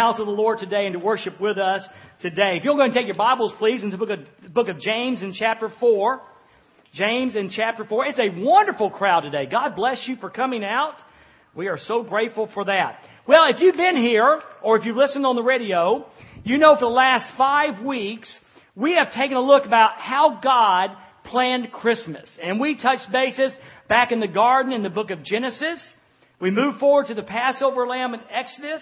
house of the Lord today and to worship with us today. If you'll go and take your Bibles, please, into the book of, book of James in chapter 4. James in chapter 4. It's a wonderful crowd today. God bless you for coming out. We are so grateful for that. Well, if you've been here, or if you've listened on the radio, you know for the last five weeks, we have taken a look about how God planned Christmas. And we touched bases back in the garden in the book of Genesis. We moved forward to the Passover lamb in Exodus.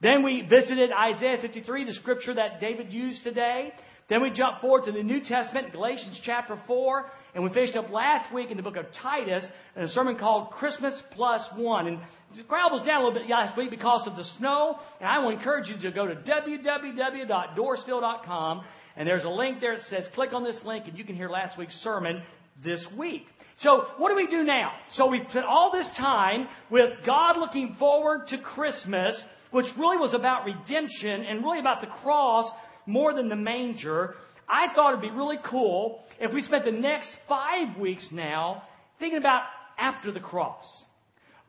Then we visited Isaiah 53, the scripture that David used today. Then we jumped forward to the New Testament, Galatians chapter 4, and we finished up last week in the book of Titus in a sermon called Christmas Plus One. And the crowd was down a little bit last week because of the snow, and I will encourage you to go to www.dorsville.com, and there's a link there that says click on this link, and you can hear last week's sermon this week. So, what do we do now? So, we've spent all this time with God looking forward to Christmas, which really was about redemption and really about the cross more than the manger. I thought it'd be really cool if we spent the next five weeks now thinking about after the cross.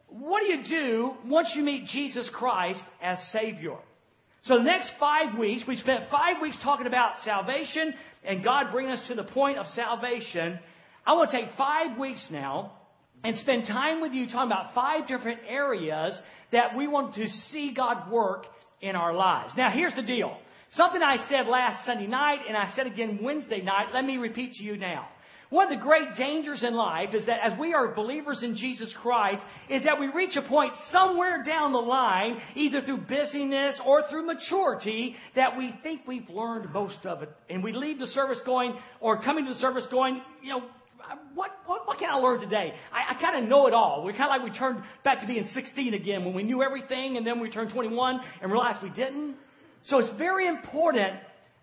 What do you do once you meet Jesus Christ as Savior? So the next five weeks, we spent five weeks talking about salvation and God bringing us to the point of salvation. I want to take five weeks now and spend time with you talking about five different areas that we want to see God work in our lives. Now, here's the deal. Something I said last Sunday night and I said again Wednesday night, let me repeat to you now. One of the great dangers in life is that as we are believers in Jesus Christ, is that we reach a point somewhere down the line, either through busyness or through maturity, that we think we've learned most of it. And we leave the service going, or coming to the service going, you know, what, what, what can I learn today? I, I kind of know it all. We're kind of like we turned back to being 16 again when we knew everything and then we turned 21 and realized we didn't. So it's very important,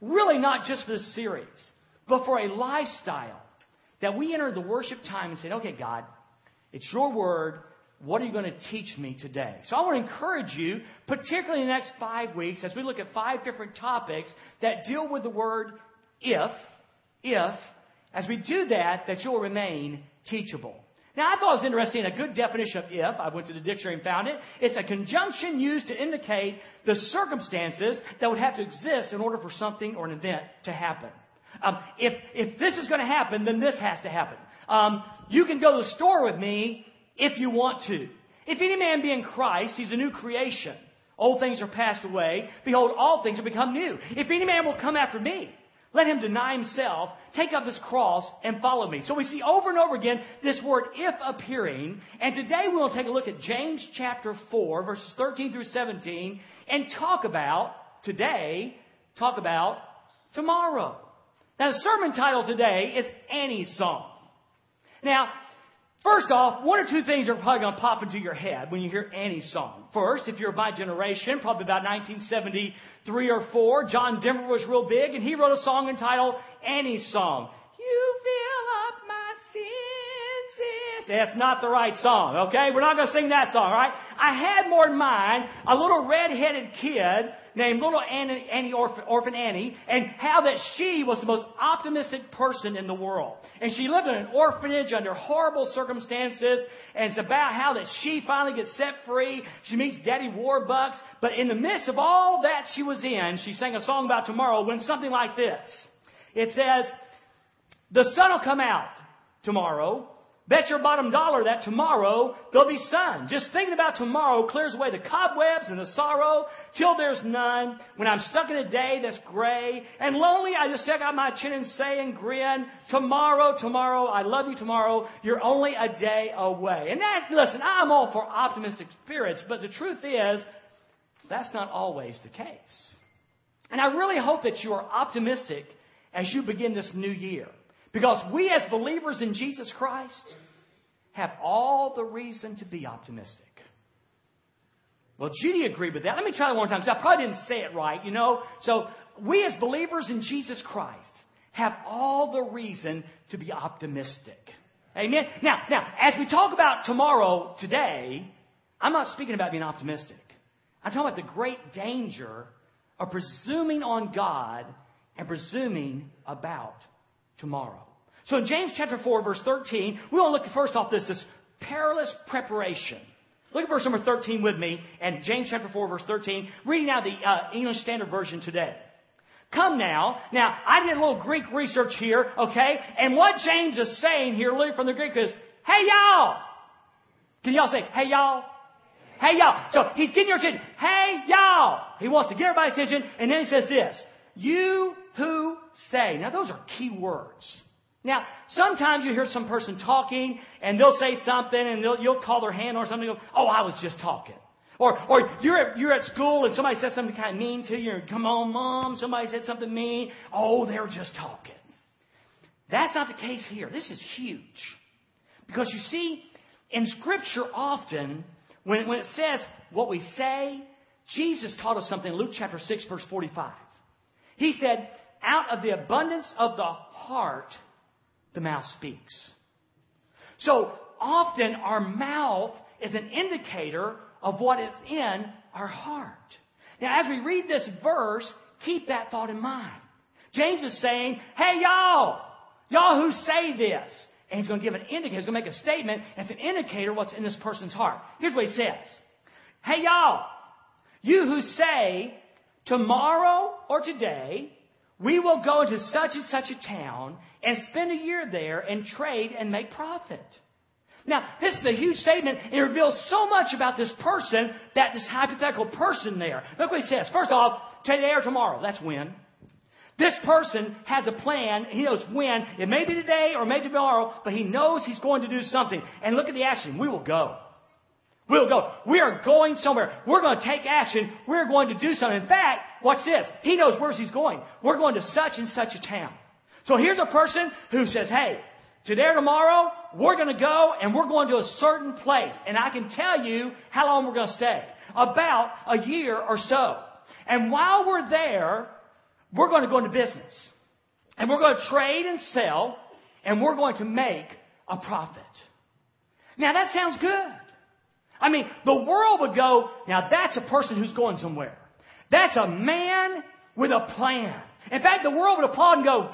really not just for this series, but for a lifestyle that we enter the worship time and say, okay, God, it's your word. What are you going to teach me today? So I want to encourage you, particularly in the next five weeks, as we look at five different topics that deal with the word if, if, as we do that, that you'll remain teachable. Now, I thought it was interesting, a good definition of if, I went to the dictionary and found it. It's a conjunction used to indicate the circumstances that would have to exist in order for something or an event to happen. Um, if, if this is going to happen, then this has to happen. Um, you can go to the store with me if you want to. If any man be in Christ, he's a new creation. Old things are passed away. Behold, all things have become new. If any man will come after me, let him deny himself, take up his cross, and follow me. So we see over and over again this word if appearing. And today we will take a look at James chapter 4, verses 13 through 17, and talk about, today, talk about tomorrow. Now the sermon title today is Annie's Song. Now, First off, one or two things are probably going to pop into your head when you hear Annie's song. First, if you're of my generation, probably about 1973 or 4, John Denver was real big, and he wrote a song entitled Annie's Song. You fill up my sins. That's not the right song, okay? We're not going to sing that song, right? I had more in mind a little red-headed kid named Little Annie, Annie Orphan, Orphan Annie, and how that she was the most optimistic person in the world. And she lived in an orphanage under horrible circumstances, and it's about how that she finally gets set free. She meets Daddy Warbucks, but in the midst of all that she was in, she sang a song about tomorrow when something like this. It says, the sun will come out tomorrow, Bet your bottom dollar that tomorrow there'll be sun. Just thinking about tomorrow clears away the cobwebs and the sorrow till there's none. When I'm stuck in a day that's gray and lonely, I just stick out my chin and say and grin, tomorrow, tomorrow, I love you tomorrow, you're only a day away. And that, listen, I'm all for optimistic spirits, but the truth is, that's not always the case. And I really hope that you are optimistic as you begin this new year. Because we, as believers in Jesus Christ, have all the reason to be optimistic. Well, Judy agreed with that. Let me try that one time I probably didn't say it right, you know. So, we as believers in Jesus Christ have all the reason to be optimistic. Amen. Now, now, as we talk about tomorrow, today, I'm not speaking about being optimistic. I'm talking about the great danger of presuming on God and presuming about tomorrow. So in James chapter 4, verse 13, we want to look first off this, this perilous preparation. Look at verse number 13 with me, and James chapter 4, verse 13, reading out the uh, English Standard Version today. Come now. Now, I did a little Greek research here, okay? And what James is saying here, literally from the Greek, is, hey y'all! Can y'all say, hey y'all? Hey y'all. So he's getting your attention. Hey y'all. He wants to get everybody's attention, and then he says this. You who say. Now those are key words. Now, sometimes you hear some person talking and they'll say something and you'll call their hand or something. Go, oh, I was just talking. Or, or you're at, you're at school and somebody said something kind of mean to you. And come on, mom. Somebody said something mean. Oh, they're just talking. That's not the case here. This is huge. Because you see, in Scripture often, when, when it says what we say, Jesus taught us something in Luke chapter 6, verse 45. He said, out of the abundance of the heart, the mouth speaks. So often our mouth is an indicator of what is in our heart. Now, as we read this verse, keep that thought in mind. James is saying, hey, y'all, y'all who say this. And he's going to give an indicator, he's going to make a statement, and it's an indicator what's in this person's heart. Here's what he says Hey, y'all, you who say, tomorrow or today, we will go to such and such a town and spend a year there and trade and make profit. Now, this is a huge statement. It reveals so much about this person, that this hypothetical person there. Look what he says. First off, today or tomorrow. That's when. This person has a plan. He knows when. It may be today or may be tomorrow, but he knows he's going to do something. And look at the action. We will go. We'll go. We are going somewhere. We're going to take action. We're going to do something. In fact, watch this. He knows where he's going. We're going to such and such a town. So here's a person who says, hey, today or tomorrow, we're going to go and we're going to a certain place. And I can tell you how long we're going to stay. About a year or so. And while we're there, we're going to go into business. And we're going to trade and sell and we're going to make a profit. Now that sounds good. I mean, the world would go, now that's a person who's going somewhere. That's a man with a plan. In fact, the world would applaud and go,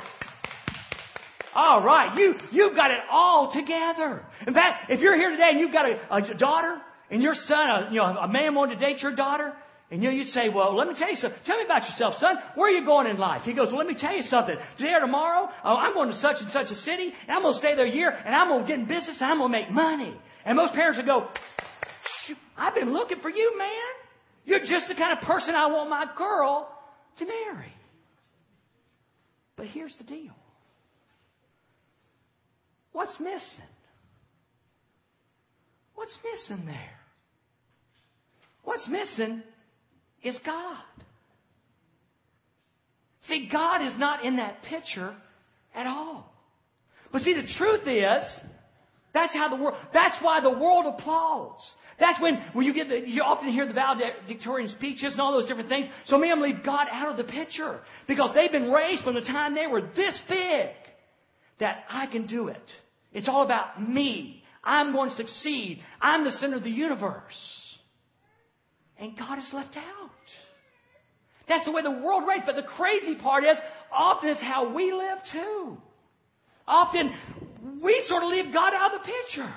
all right, you, you've got it all together. In fact, if you're here today and you've got a, a daughter and your son, a, you know, a man wanted to date your daughter, and you you say, well, let me tell you something. Tell me about yourself, son. Where are you going in life? He goes, well, let me tell you something. Today or tomorrow, oh, I'm going to such and such a city, and I'm going to stay there a year, and I'm going to get in business, and I'm going to make money. And most parents would go, I've been looking for you, man. You're just the kind of person I want my girl to marry. But here's the deal what's missing? What's missing there? What's missing is God. See, God is not in that picture at all. But see, the truth is, that's how the world, that's why the world applauds. That's when, when you get the, you often hear the valedictorian speeches and all those different things. So many of them leave God out of the picture because they've been raised from the time they were this big that I can do it. It's all about me. I'm going to succeed. I'm the center of the universe. And God is left out. That's the way the world raised. But the crazy part is, often it's how we live too. Often we sort of leave God out of the picture.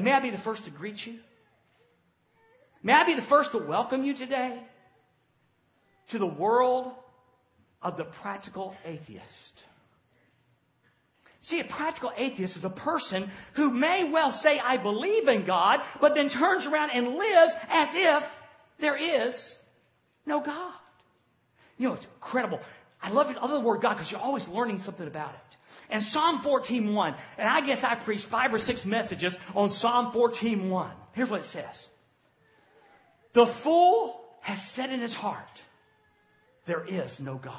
And may I be the first to greet you? May I be the first to welcome you today to the world of the practical atheist. See, a practical atheist is a person who may well say, I believe in God, but then turns around and lives as if there is no God. You know, it's incredible. I love it. I love the word God because you're always learning something about it. And Psalm 14.1, and I guess I preached five or six messages on Psalm 14.1. Here's what it says. The fool has said in his heart, there is no God.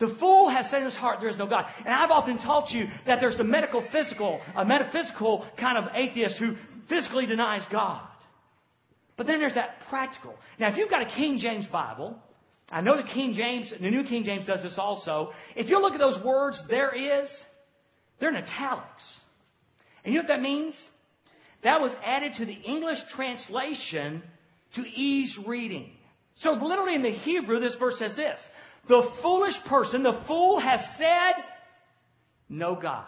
The fool has said in his heart, there is no God. And I've often taught you that there's the medical physical, a metaphysical kind of atheist who physically denies God. But then there's that practical. Now, if you've got a King James Bible, I know the King James, the New King James does this also. If you look at those words, there is, they're in italics. And you know what that means? That was added to the English translation to ease reading. So literally in the Hebrew, this verse says this. The foolish person, the fool has said, no God.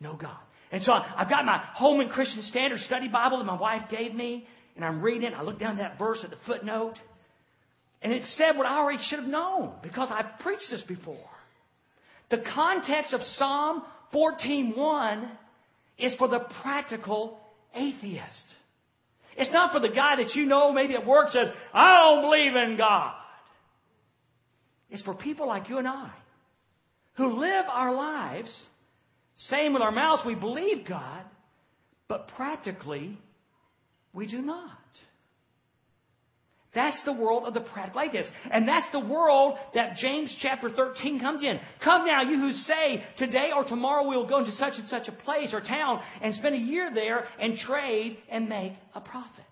No God. And so I've got my Holman Christian Standard Study Bible that my wife gave me, and I'm reading. I look down that verse at the footnote, and it said what I already should have known because I've preached this before. The context of Psalm 14:1 is for the practical atheist. It's not for the guy that you know maybe at work says, I don't believe in God. It's for people like you and I who live our lives saying with our mouths we believe God, but practically we do not. That's the world of the practical atheist. And that's the world that James chapter 13 comes in. Come now, you who say, today or tomorrow we will go into such and such a place or town and spend a year there and trade and make a profit.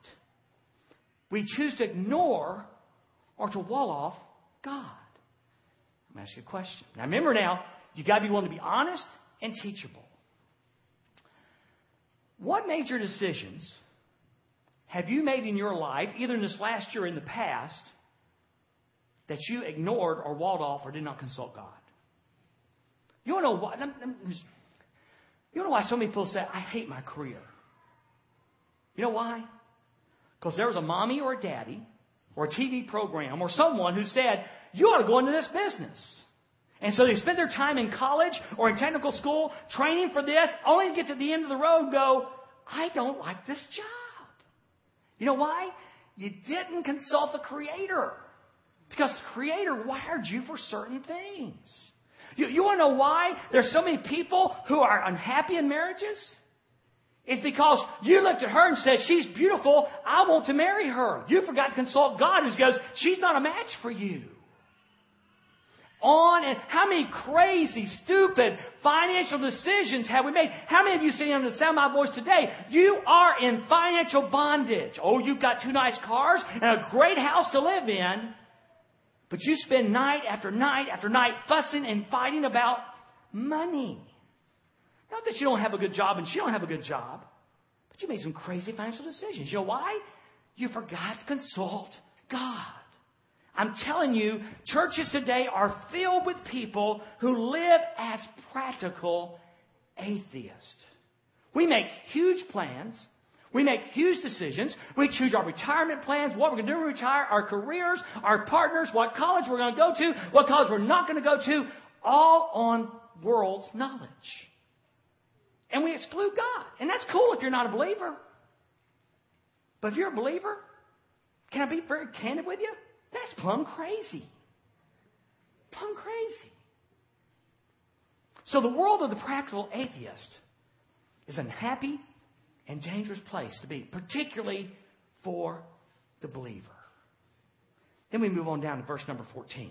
We choose to ignore or to wall off God. I'm going to ask you a question. Now remember now, you got to be willing to be honest and teachable. What major decisions have you made in your life, either in this last year or in the past, that you ignored or walled off or did not consult God? You want to know why? You know why so many people say, I hate my career? You know why? Because there was a mommy or a daddy or a TV program or someone who said, You ought to go into this business. And so they spend their time in college or in technical school training for this, only to get to the end of the road and go, I don't like this job. You know why? You didn't consult the Creator. Because the Creator wired you for certain things. You, you want to know why there's so many people who are unhappy in marriages? It's because you looked at her and said, She's beautiful. I want to marry her. You forgot to consult God who goes, She's not a match for you on and how many crazy, stupid financial decisions have we made? How many of you sitting under the sound of my voice today, you are in financial bondage. Oh, you've got two nice cars and a great house to live in, but you spend night after night after night fussing and fighting about money. Not that you don't have a good job and she don't have a good job, but you made some crazy financial decisions. You know why? You forgot to consult God. I'm telling you, churches today are filled with people who live as practical atheists. We make huge plans. We make huge decisions. We choose our retirement plans, what we're going to do to retire, our careers, our partners, what college we're going to go to, what college we're not going to go to, all on world's knowledge. And we exclude God. And that's cool if you're not a believer. But if you're a believer, can I be very candid with you? That's plumb crazy. Plumb crazy. So the world of the practical atheist is an happy and dangerous place to be, particularly for the believer. Then we move on down to verse number 14.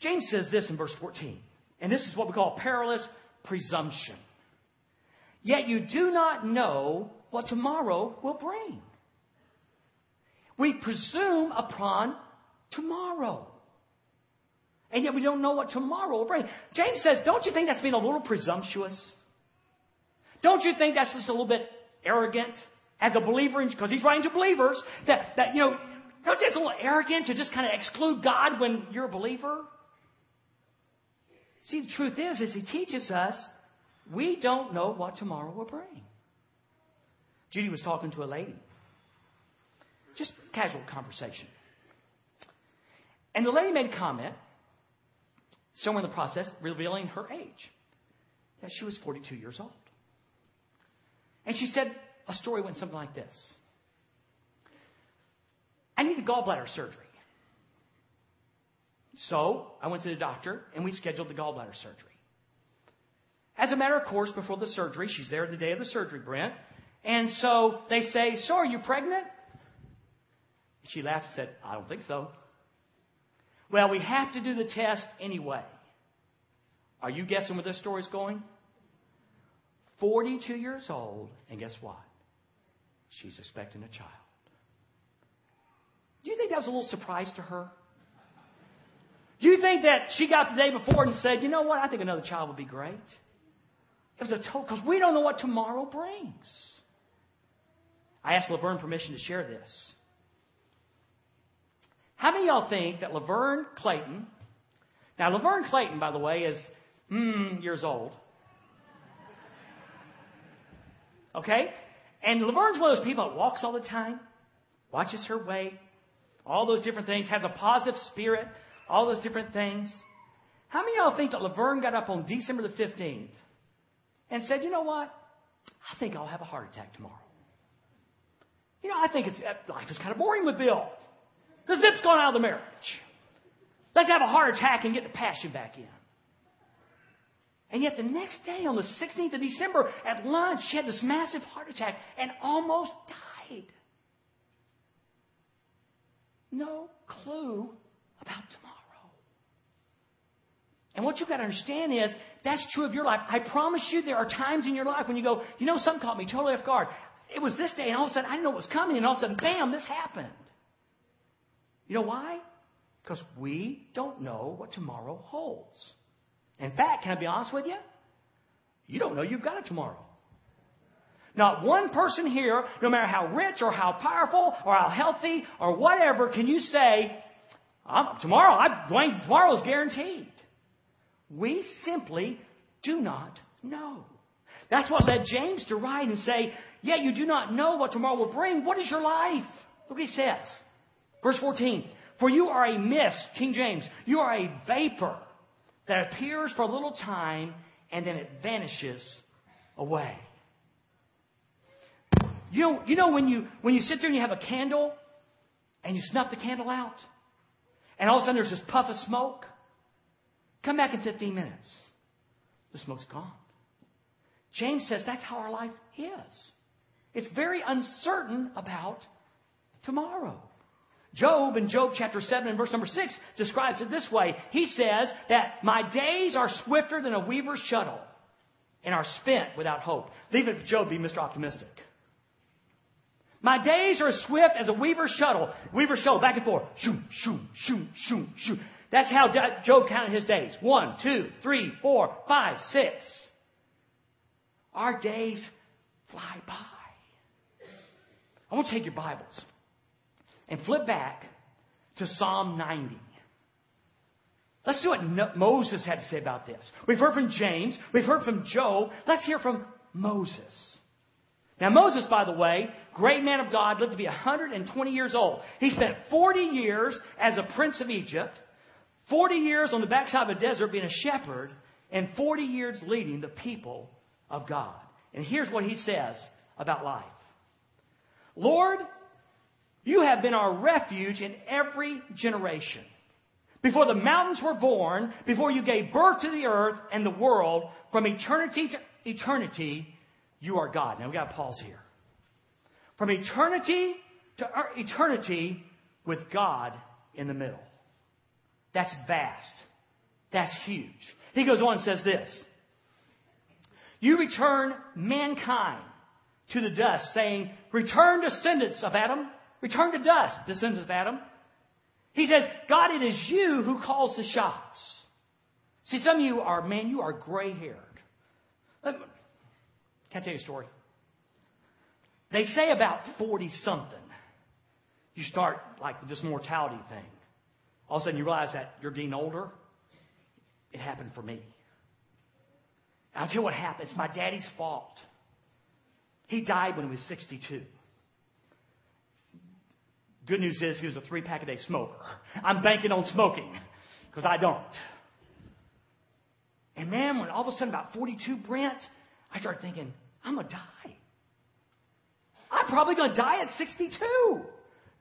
James says this in verse 14, and this is what we call perilous presumption. Yet you do not know what tomorrow will bring. We presume upon tomorrow. And yet we don't know what tomorrow will bring. James says, don't you think that's being a little presumptuous? Don't you think that's just a little bit arrogant as a believer? Because he's writing to believers that, that, you know, don't you think it's a little arrogant to just kind of exclude God when you're a believer? See, the truth is, as he teaches us, we don't know what tomorrow will bring. Judy was talking to a lady just casual conversation. And the lady made a comment, somewhere in the process, revealing her age. That she was 42 years old. And she said a story went something like this I needed gallbladder surgery. So I went to the doctor and we scheduled the gallbladder surgery. As a matter of course, before the surgery, she's there the day of the surgery, Brent. And so they say, So are you pregnant? She laughed and said, I don't think so. Well, we have to do the test anyway. Are you guessing where this story's going? 42 years old, and guess what? She's expecting a child. Do you think that was a little surprise to her? Do you think that she got the day before and said, you know what, I think another child would be great? It was a total, because we don't know what tomorrow brings. I asked Laverne permission to share this. How many of y'all think that Laverne Clayton, now Laverne Clayton, by the way, is mm, years old. Okay? And Laverne's one of those people that walks all the time, watches her way, all those different things, has a positive spirit, all those different things. How many of y'all think that Laverne got up on December the 15th and said, you know what? I think I'll have a heart attack tomorrow. You know, I think it's, life is kind of boring with Bill. The zip's gone out of the marriage. Let's have a heart attack and get the passion back in. And yet the next day, on the 16th of December, at lunch, she had this massive heart attack and almost died. No clue about tomorrow. And what you've got to understand is that's true of your life. I promise you there are times in your life when you go, you know, something caught me totally off guard. It was this day, and all of a sudden I didn't know what was coming, and all of a sudden, bam, this happened. You know why? Because we don't know what tomorrow holds. In fact, can I be honest with you? You don't know you've got it tomorrow. Not one person here, no matter how rich or how powerful or how healthy or whatever, can you say, tomorrow, I'm going, tomorrow is guaranteed. We simply do not know. That's what led James to write and say, Yeah, you do not know what tomorrow will bring. What is your life? Look what he says. Verse 14. For you are a mist, King James. You are a vapor that appears for a little time and then it vanishes away. You know, you know when you when you sit there and you have a candle and you snuff the candle out, and all of a sudden there's this puff of smoke. Come back in 15 minutes. The smoke's gone. James says that's how our life is. It's very uncertain about tomorrow. Job in Job chapter 7 and verse number 6 describes it this way. He says that my days are swifter than a weaver's shuttle and are spent without hope. Leave it for Job be Mr. Optimistic. My days are as swift as a weaver's shuttle. Weaver's shuttle, back and forth. Shoo, shoo, shoo, shoo, shoo. That's how Job counted his days. One, two, three, four, five, six. Our days fly by. I want to take your Bibles and flip back to Psalm 90. Let's see what Moses had to say about this. We've heard from James. We've heard from Job. Let's hear from Moses. Now, Moses, by the way, great man of God, lived to be 120 years old. He spent 40 years as a prince of Egypt, 40 years on the backside of a desert being a shepherd, and 40 years leading the people of God. And here's what he says about life Lord, you have been our refuge in every generation. Before the mountains were born, before you gave birth to the earth and the world, from eternity to eternity, you are God. Now we got to pause here. From eternity to er, eternity with God in the middle. That's vast. That's huge. He goes on and says this. You return mankind to the dust, saying, Return descendants of Adam, Return to dust, descendants of Adam. He says, God, it is you who calls the shots. See, some of you are, man, you are gray haired. Can I tell you a story? They say about 40 something, you start like this mortality thing. All of a sudden you realize that you're getting older. It happened for me. I'll tell you what happened. It's my daddy's fault. He died when he was 62. Good news is he was a three pack a day smoker. I'm banking on smoking because I don't. And man, when all of a sudden about 42 Brent, I started thinking, I'm going to die. I'm probably going to die at 62.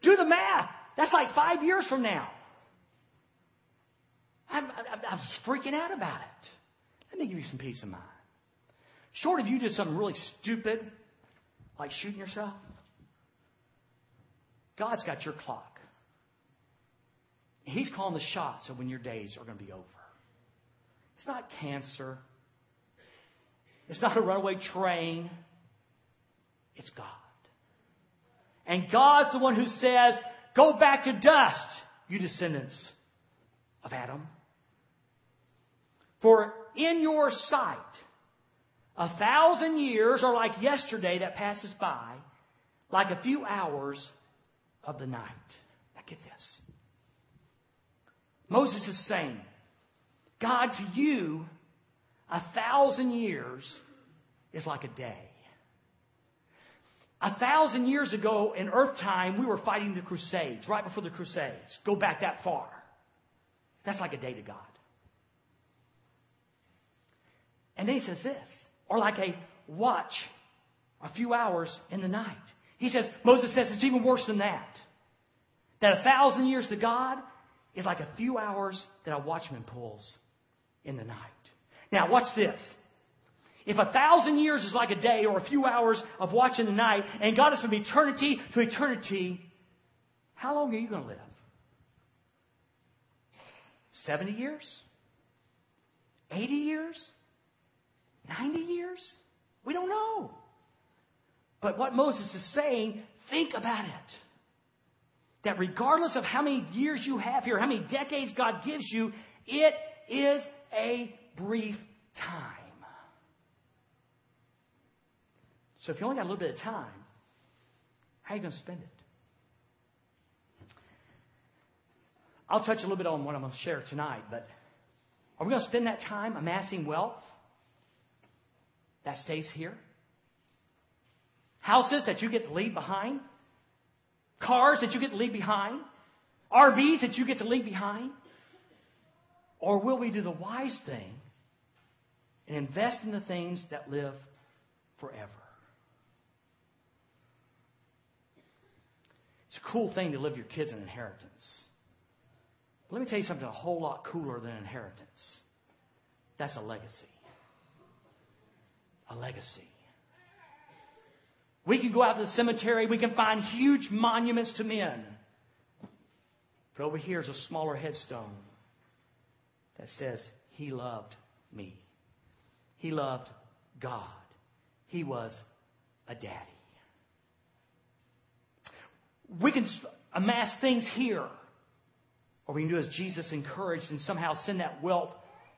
Do the math. That's like five years from now. I'm, I'm, I'm freaking out about it. Let me give you some peace of mind. Short of you did something really stupid, like shooting yourself, God's got your clock. He's calling the shots of when your days are going to be over. It's not cancer. It's not a runaway train. It's God. And God's the one who says, Go back to dust, you descendants of Adam. For in your sight, a thousand years are like yesterday that passes by, like a few hours of the night. Now get this. Moses is saying, God, to you, a thousand years is like a day. A thousand years ago in Earth time, we were fighting the Crusades, right before the Crusades. Go back that far. That's like a day to God. And then he says this, or like a watch a few hours in the night. He says, Moses says it's even worse than that. That a thousand years to God is like a few hours that a watchman pulls in the night. Now, watch this. If a thousand years is like a day or a few hours of watching the night, and God is from eternity to eternity, how long are you going to live? 70 years? 80 years? 90 years? We don't know. But what Moses is saying, think about it. That regardless of how many years you have here, how many decades God gives you, it is a brief time. So if you only got a little bit of time, how are you going to spend it? I'll touch a little bit on what I'm going to share tonight, but are we going to spend that time amassing wealth that stays here? Houses that you get to leave behind? Cars that you get to leave behind? RVs that you get to leave behind? Or will we do the wise thing and invest in the things that live forever? It's a cool thing to leave your kids an inheritance. But let me tell you something a whole lot cooler than inheritance. That's a legacy. A legacy. We can go out to the cemetery, we can find huge monuments to men. But over here is a smaller headstone that says, He loved me. He loved God. He was a daddy. We can amass things here, or we can do as Jesus encouraged and somehow send that wealth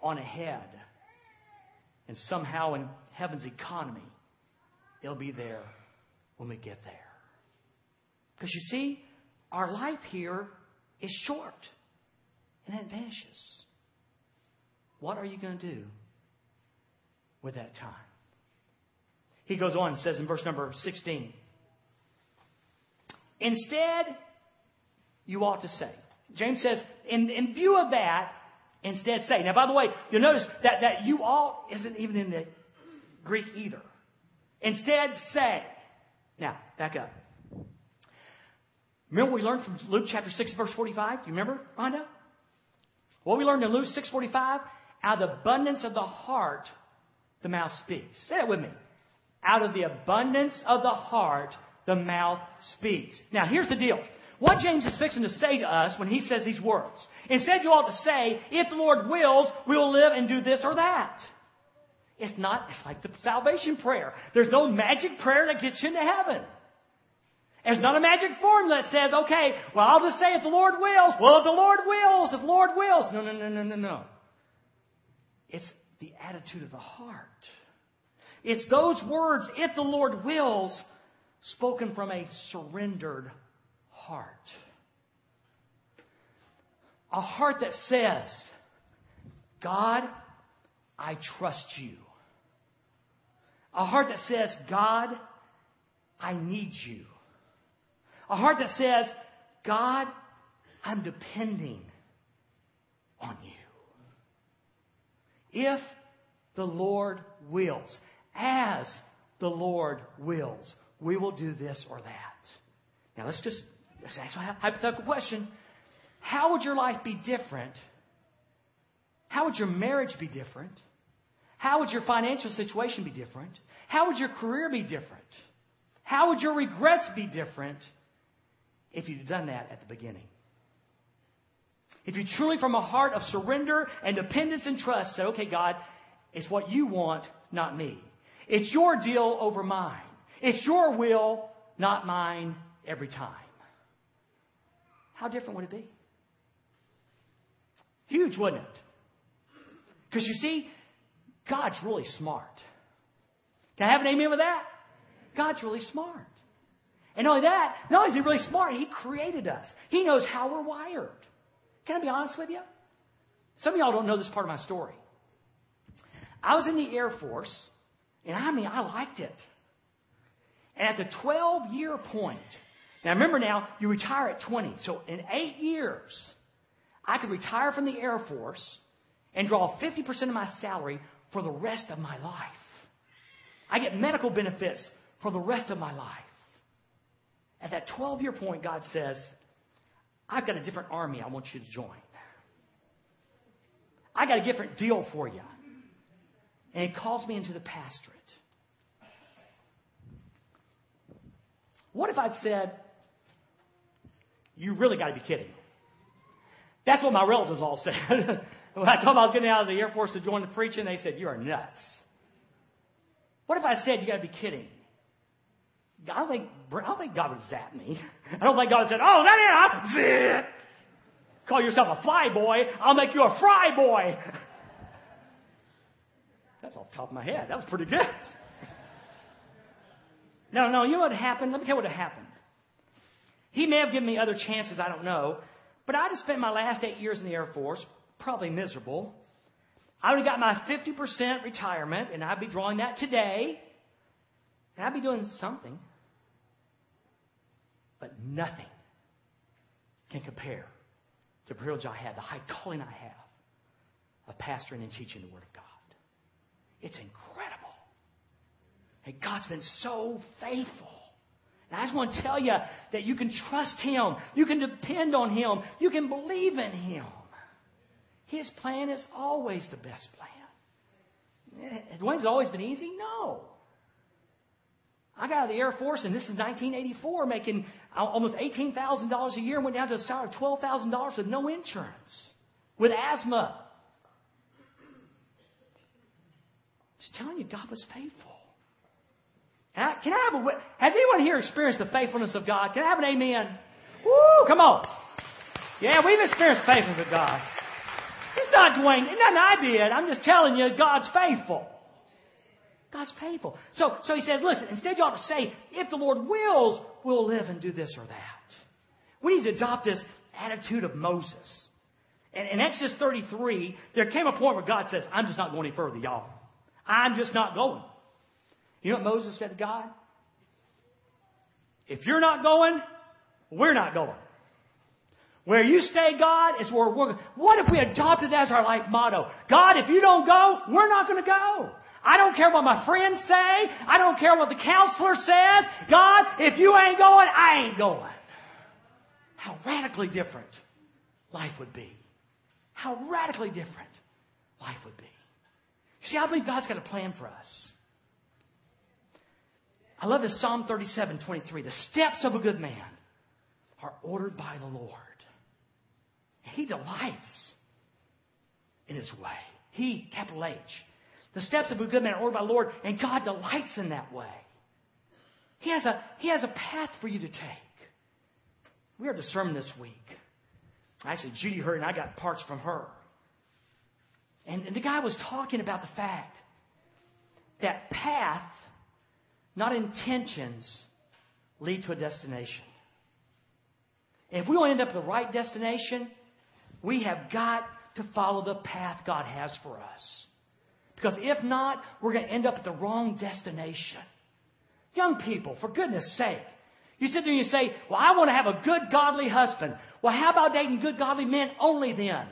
on ahead. And somehow in heaven's economy, it'll be there when we get there. Because you see, our life here is short and it vanishes. What are you going to do with that time? He goes on and says in verse number 16 Instead, you ought to say. James says, in, in view of that, instead say. Now, by the way, you'll notice that, that you ought isn't even in the Greek either. Instead, say. Now, back up. Remember what we learned from Luke chapter 6, verse 45? Do You remember, Rhonda? What we learned in Luke 6.45? Out of the abundance of the heart, the mouth speaks. Say it with me. Out of the abundance of the heart, the mouth speaks. Now, here's the deal. What James is fixing to say to us when he says these words. Instead, you ought to say, if the Lord wills, we will live and do this or that. It's not, it's like the salvation prayer. There's no magic prayer that gets you into heaven. There's not a magic formula that says, okay, well, I'll just say if the Lord wills. Well, if the Lord wills, if the Lord wills. No, no, no, no, no, no. It's the attitude of the heart. It's those words, if the Lord wills, spoken from a surrendered heart. A heart that says, God, I trust you. A heart that says, God, I need you. A heart that says, God, I'm depending on you. If the Lord wills, as the Lord wills, we will do this or that. Now let's just let's ask a hypothetical question. How would your life be different? How would your marriage be different? How would your financial situation be different? How would your career be different? How would your regrets be different if you'd done that at the beginning? If you truly, from a heart of surrender and dependence and trust, said, okay, God, it's what you want, not me. It's your deal over mine. It's your will, not mine, every time. How different would it be? Huge, wouldn't it? Because you see, God's really smart. Can I have an amen with that? God's really smart. And not only that, not only is He really smart, He created us. He knows how we're wired. Can I be honest with you? Some of y'all don't know this part of my story. I was in the Air Force, and I mean, I liked it. And at the 12 year point, now remember now, you retire at 20. So in eight years, I could retire from the Air Force and draw 50% of my salary for the rest of my life. I get medical benefits for the rest of my life. At that 12 year point, God says, I've got a different army I want you to join. I got a different deal for you. And He calls me into the pastorate. What if I'd said, You really got to be kidding? That's what my relatives all said. when I told them I was getting out of the Air Force to join the preaching, they said, You are nuts. What if I said, You got to be kidding? I don't think I don't think God would zap me. I don't think God said, "Oh, that it? Call yourself a fly boy. I'll make you a fry boy." That's off the top of my head. That was pretty good. No, no, you know what happened? Let me tell you what happened. He may have given me other chances, I don't know, but I'd have spent my last eight years in the Air Force, probably miserable. I would have got my 50% retirement, and I'd be drawing that today, and I'd be doing something. But nothing can compare to the privilege I have, the high calling I have of pastoring and teaching the Word of God. It's incredible. And God's been so faithful. And I just want to tell you that you can trust Him. You can depend on Him. You can believe in Him. His plan is always the best plan. It always been easy? No. I got out of the Air Force, and this is 1984, making almost $18,000 a year, and went down to a salary of $12,000 with no insurance, with asthma. Just telling you, God was faithful. I, can I have a? Has anyone here experienced the faithfulness of God? Can I have an amen? Woo! Come on. Yeah, we've experienced faithfulness of God. It's not Dwayne. It's nothing I did. I'm just telling you, God's faithful. God's faithful. So, so he says, listen, instead you ought to say, if the Lord wills, we'll live and do this or that. We need to adopt this attitude of Moses. And in Exodus 33, there came a point where God says, I'm just not going any further, y'all. I'm just not going. You know what Moses said to God? If you're not going, we're not going. Where you stay, God, is where we're. What if we adopted that as our life motto? God, if you don't go, we're not going to go. I don't care what my friends say. I don't care what the counselor says. God, if you ain't going, I ain't going. How radically different life would be. How radically different life would be. See, I believe God's got a plan for us. I love this Psalm 37, 23. The steps of a good man are ordered by the Lord. He delights in his way. He, capital H, the steps of a good man are ordered by the Lord, and God delights in that way. He has a, he has a path for you to take. We heard the sermon this week. Actually, Judy heard, and I got parts from her. And, and the guy was talking about the fact that path, not intentions, lead to a destination. And if we want to end up at the right destination, we have got to follow the path God has for us. Because if not, we're going to end up at the wrong destination. Young people, for goodness sake, you sit there and you say, Well, I want to have a good, godly husband. Well, how about dating good, godly men only then?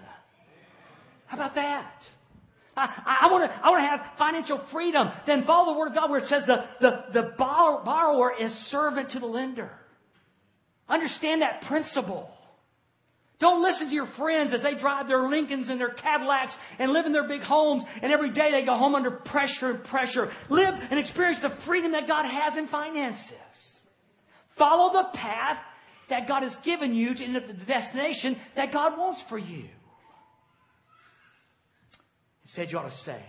How about that? I, I, want to, I want to have financial freedom. Then follow the Word of God where it says the, the, the borrower is servant to the lender. Understand that principle. Don't listen to your friends as they drive their Lincolns and their Cadillacs and live in their big homes, and every day they go home under pressure and pressure. Live and experience the freedom that God has in finances. Follow the path that God has given you to end up the destination that God wants for you. Instead, you ought to say,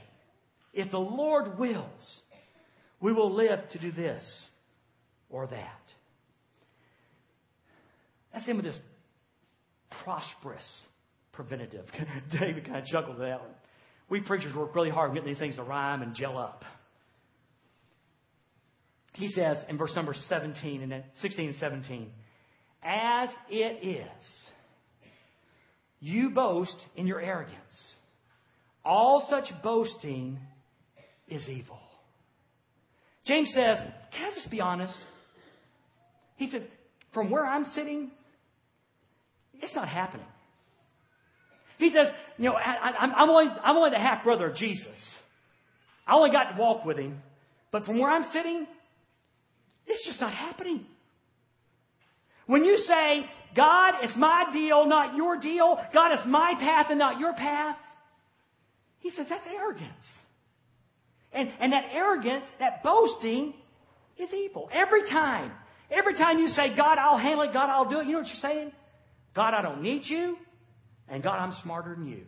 if the Lord wills, we will live to do this or that. That's the end of this prosperous preventative. David kind of chuckled at that one. We preachers work really hard getting these things to rhyme and gel up. He says in verse number 17 and 16 and 17, as it is, you boast in your arrogance. All such boasting is evil. James says, Can I just be honest? He said, From where I'm sitting, it's not happening. He says, You know, I, am only, I'm only the half brother of Jesus. I only got to walk with him. But from where I'm sitting, it's just not happening. When you say, God, it's my deal, not your deal. God, it's my path and not your path. He says that's arrogance. And, and that arrogance, that boasting, is evil. Every time. Every time you say, God, I'll handle it, God, I'll do it, you know what you're saying? God, I don't need you, and God, I'm smarter than you.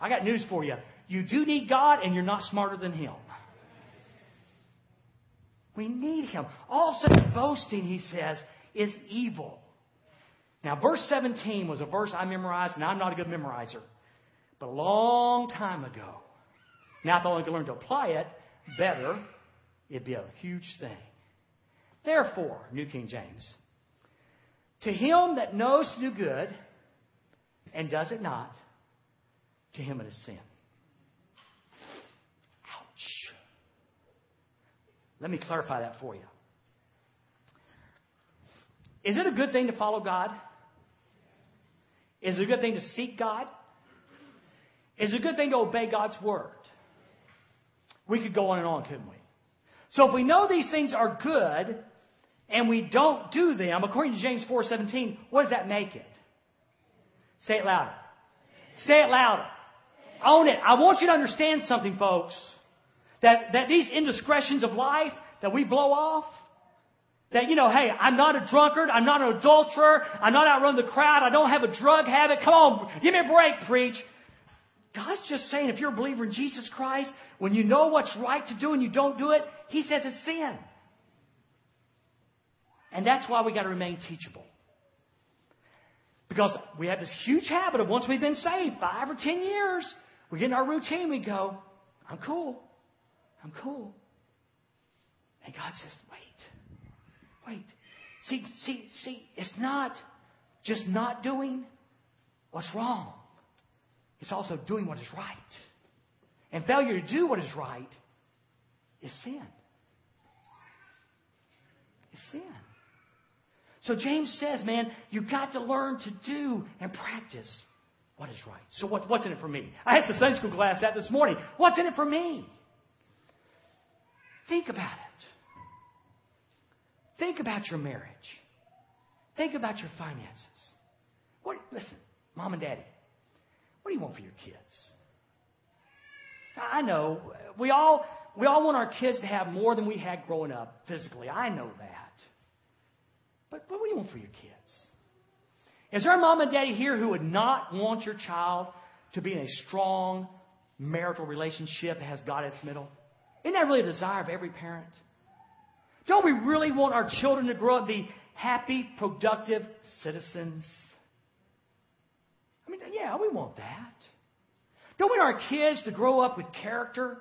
I got news for you. You do need God, and you're not smarter than Him. We need Him. All such boasting, he says, is evil. Now, verse 17 was a verse I memorized, and I'm not a good memorizer. But a long time ago, now if I only could learn to apply it better, it'd be a huge thing. Therefore, New King James, to him that knows to do good and does it not, to him it is sin. Ouch. Let me clarify that for you. Is it a good thing to follow God? Is it a good thing to seek God? Is it a good thing to obey God's word? We could go on and on, couldn't we? So if we know these things are good and we don't do them, according to James 4:17, what does that make it? Say it louder. Say it louder. Own it. I want you to understand something, folks. That, that these indiscretions of life that we blow off, that, you know, hey, I'm not a drunkard. I'm not an adulterer. I'm not outrun the crowd. I don't have a drug habit. Come on, give me a break, preach. God's just saying if you're a believer in Jesus Christ, when you know what's right to do and you don't do it, He says it's sin. And that's why we got to remain teachable. Because we have this huge habit of once we've been saved, five or ten years, we get in our routine, we go, I'm cool. I'm cool. And God says, wait. Wait. See, see, see, it's not just not doing what's wrong. It's also doing what is right. And failure to do what is right is sin. It's sin. So James says, man, you've got to learn to do and practice what is right. So what, what's in it for me? I asked the Sunday school class that this morning. What's in it for me? Think about it. Think about your marriage. Think about your finances. What, listen, mom and daddy, what do you want for your kids? I know we all we all want our kids to have more than we had growing up physically. I know that. But, what do you want for your kids? Is there a mom and daddy here who would not want your child to be in a strong marital relationship that has God at its middle? Isn't that really a desire of every parent? Don't we really want our children to grow up be happy, productive citizens? I mean, yeah, we want that. Don't we want our kids to grow up with character?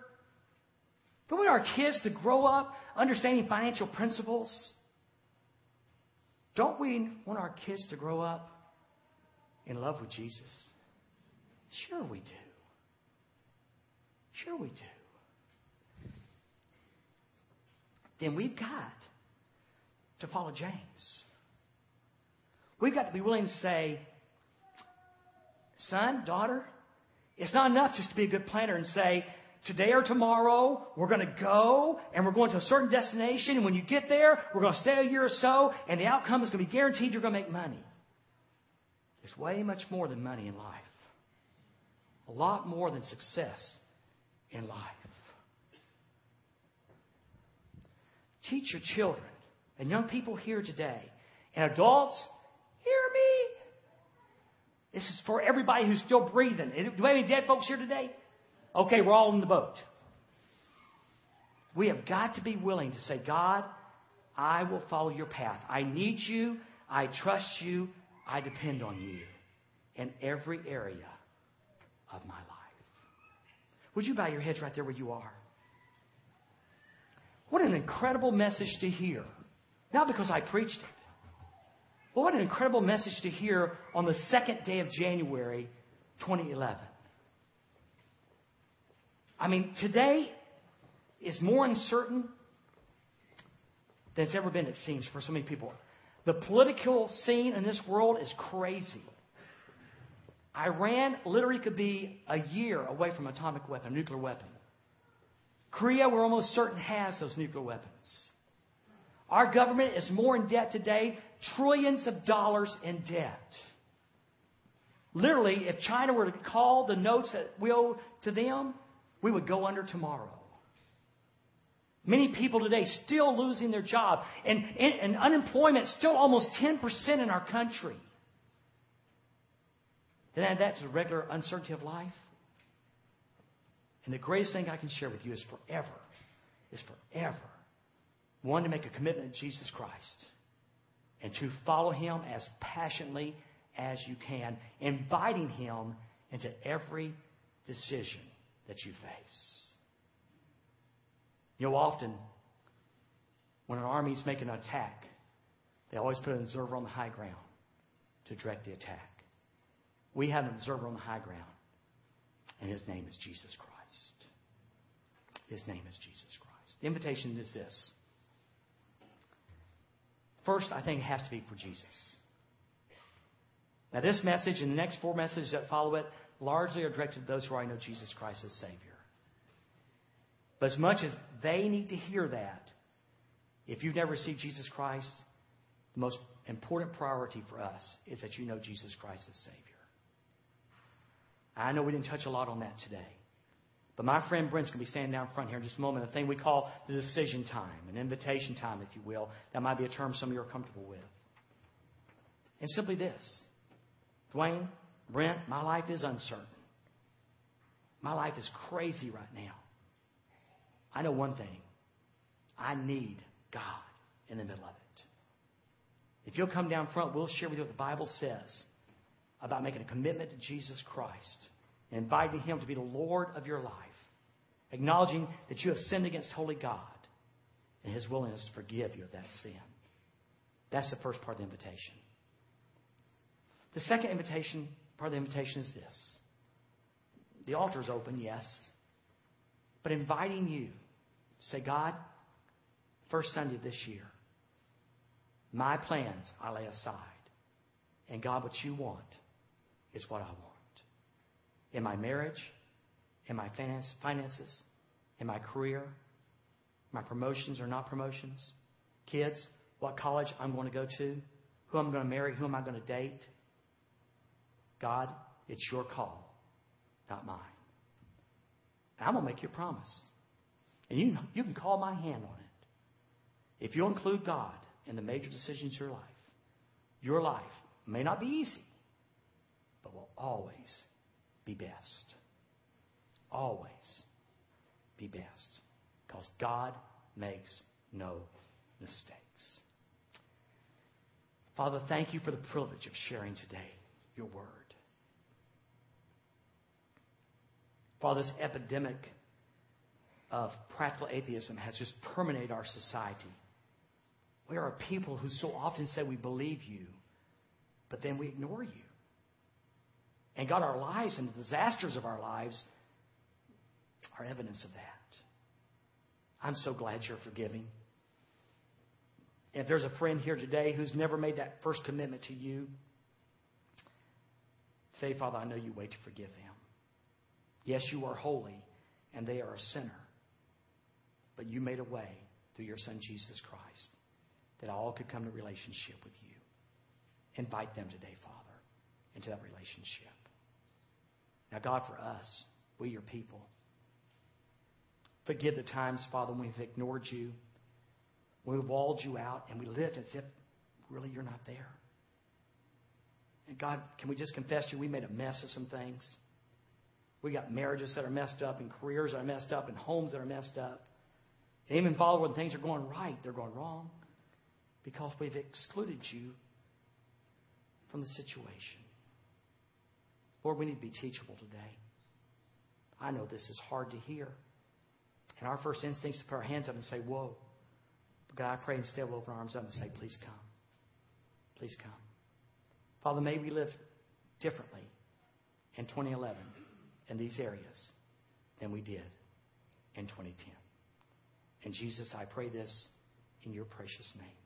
Don't we want our kids to grow up understanding financial principles? Don't we want our kids to grow up in love with Jesus? Sure, we do. Sure, we do. then we've got to follow James. We've got to be willing to say, son, daughter, it's not enough just to be a good planner and say, today or tomorrow, we're going to go and we're going to a certain destination. And when you get there, we're going to stay a year or so, and the outcome is going to be guaranteed you're going to make money. There's way much more than money in life, a lot more than success in life. Teach your children and young people here today, and adults, hear me. This is for everybody who's still breathing. Do we have any dead folks here today? Okay, we're all in the boat. We have got to be willing to say, God, I will follow your path. I need you. I trust you. I depend on you in every area of my life. Would you bow your heads right there where you are? What an incredible message to hear. Not because I preached it. But what an incredible message to hear on the second day of January 2011. I mean, today is more uncertain than it's ever been, it seems, for so many people. The political scene in this world is crazy. Iran literally could be a year away from atomic weapon, nuclear weapon. Korea, we're almost certain, has those nuclear weapons. Our government is more in debt today, trillions of dollars in debt. Literally, if China were to call the notes that we owe to them, we would go under tomorrow. Many people today still losing their job, and, and, and unemployment still almost 10% in our country. Then add that to the regular uncertainty of life. And the greatest thing I can share with you is forever, is forever, one, to make a commitment to Jesus Christ, and to follow Him as passionately as you can, inviting Him into every decision that you face. You know, often when an army's making an attack, they always put an observer on the high ground to direct the attack. We have an observer on the high ground, and his name is Jesus Christ. His name is Jesus Christ. The invitation is this. First, I think it has to be for Jesus. Now, this message and the next four messages that follow it largely are directed to those who already know Jesus Christ as Savior. But as much as they need to hear that, if you've never received Jesus Christ, the most important priority for us is that you know Jesus Christ as Savior. I know we didn't touch a lot on that today. But my friend Brent's going to be standing down front here in just a moment, a thing we call the decision time, an invitation time, if you will. That might be a term some of you are comfortable with. And simply this Dwayne, Brent, my life is uncertain. My life is crazy right now. I know one thing I need God in the middle of it. If you'll come down front, we'll share with you what the Bible says about making a commitment to Jesus Christ and inviting Him to be the Lord of your life, acknowledging that you have sinned against holy God and His willingness to forgive you of that sin. That's the first part of the invitation. The second invitation, part of the invitation is this. The altar is open, yes, but inviting you to say, God, first Sunday this year, my plans I lay aside. And God, what you want is what I want. In my marriage, in my finances, in my career, my promotions or not promotions, kids, what college I'm going to go to, who I'm going to marry, who am I going to date. God, it's your call, not mine. And I'm going to make you a promise. And you, you can call my hand on it. If you include God in the major decisions of your life, your life may not be easy, but will always be best. Always be best. Because God makes no mistakes. Father, thank you for the privilege of sharing today your word. Father, this epidemic of practical atheism has just permeated our society. We are a people who so often say we believe you, but then we ignore you. And God, our lives and the disasters of our lives are evidence of that. I'm so glad you're forgiving. If there's a friend here today who's never made that first commitment to you, today, Father, I know you wait to forgive them. Yes, you are holy, and they are a sinner. But you made a way through your Son, Jesus Christ, that all could come to relationship with you. Invite them today, Father, into that relationship. Now, God, for us, we, your people, forgive the times, Father, when we've ignored you, when we've walled you out, and we lived as if really you're not there. And God, can we just confess to you, we made a mess of some things. We got marriages that are messed up, and careers that are messed up, and homes that are messed up. And even, Father, when things are going right, they're going wrong because we've excluded you from the situation. Lord, we need to be teachable today. I know this is hard to hear. And our first instinct is to put our hands up and say, Whoa. But God, I pray instead we'll open our arms up and say, Please come. Please come. Father, may we live differently in 2011 in these areas than we did in 2010. And Jesus, I pray this in your precious name.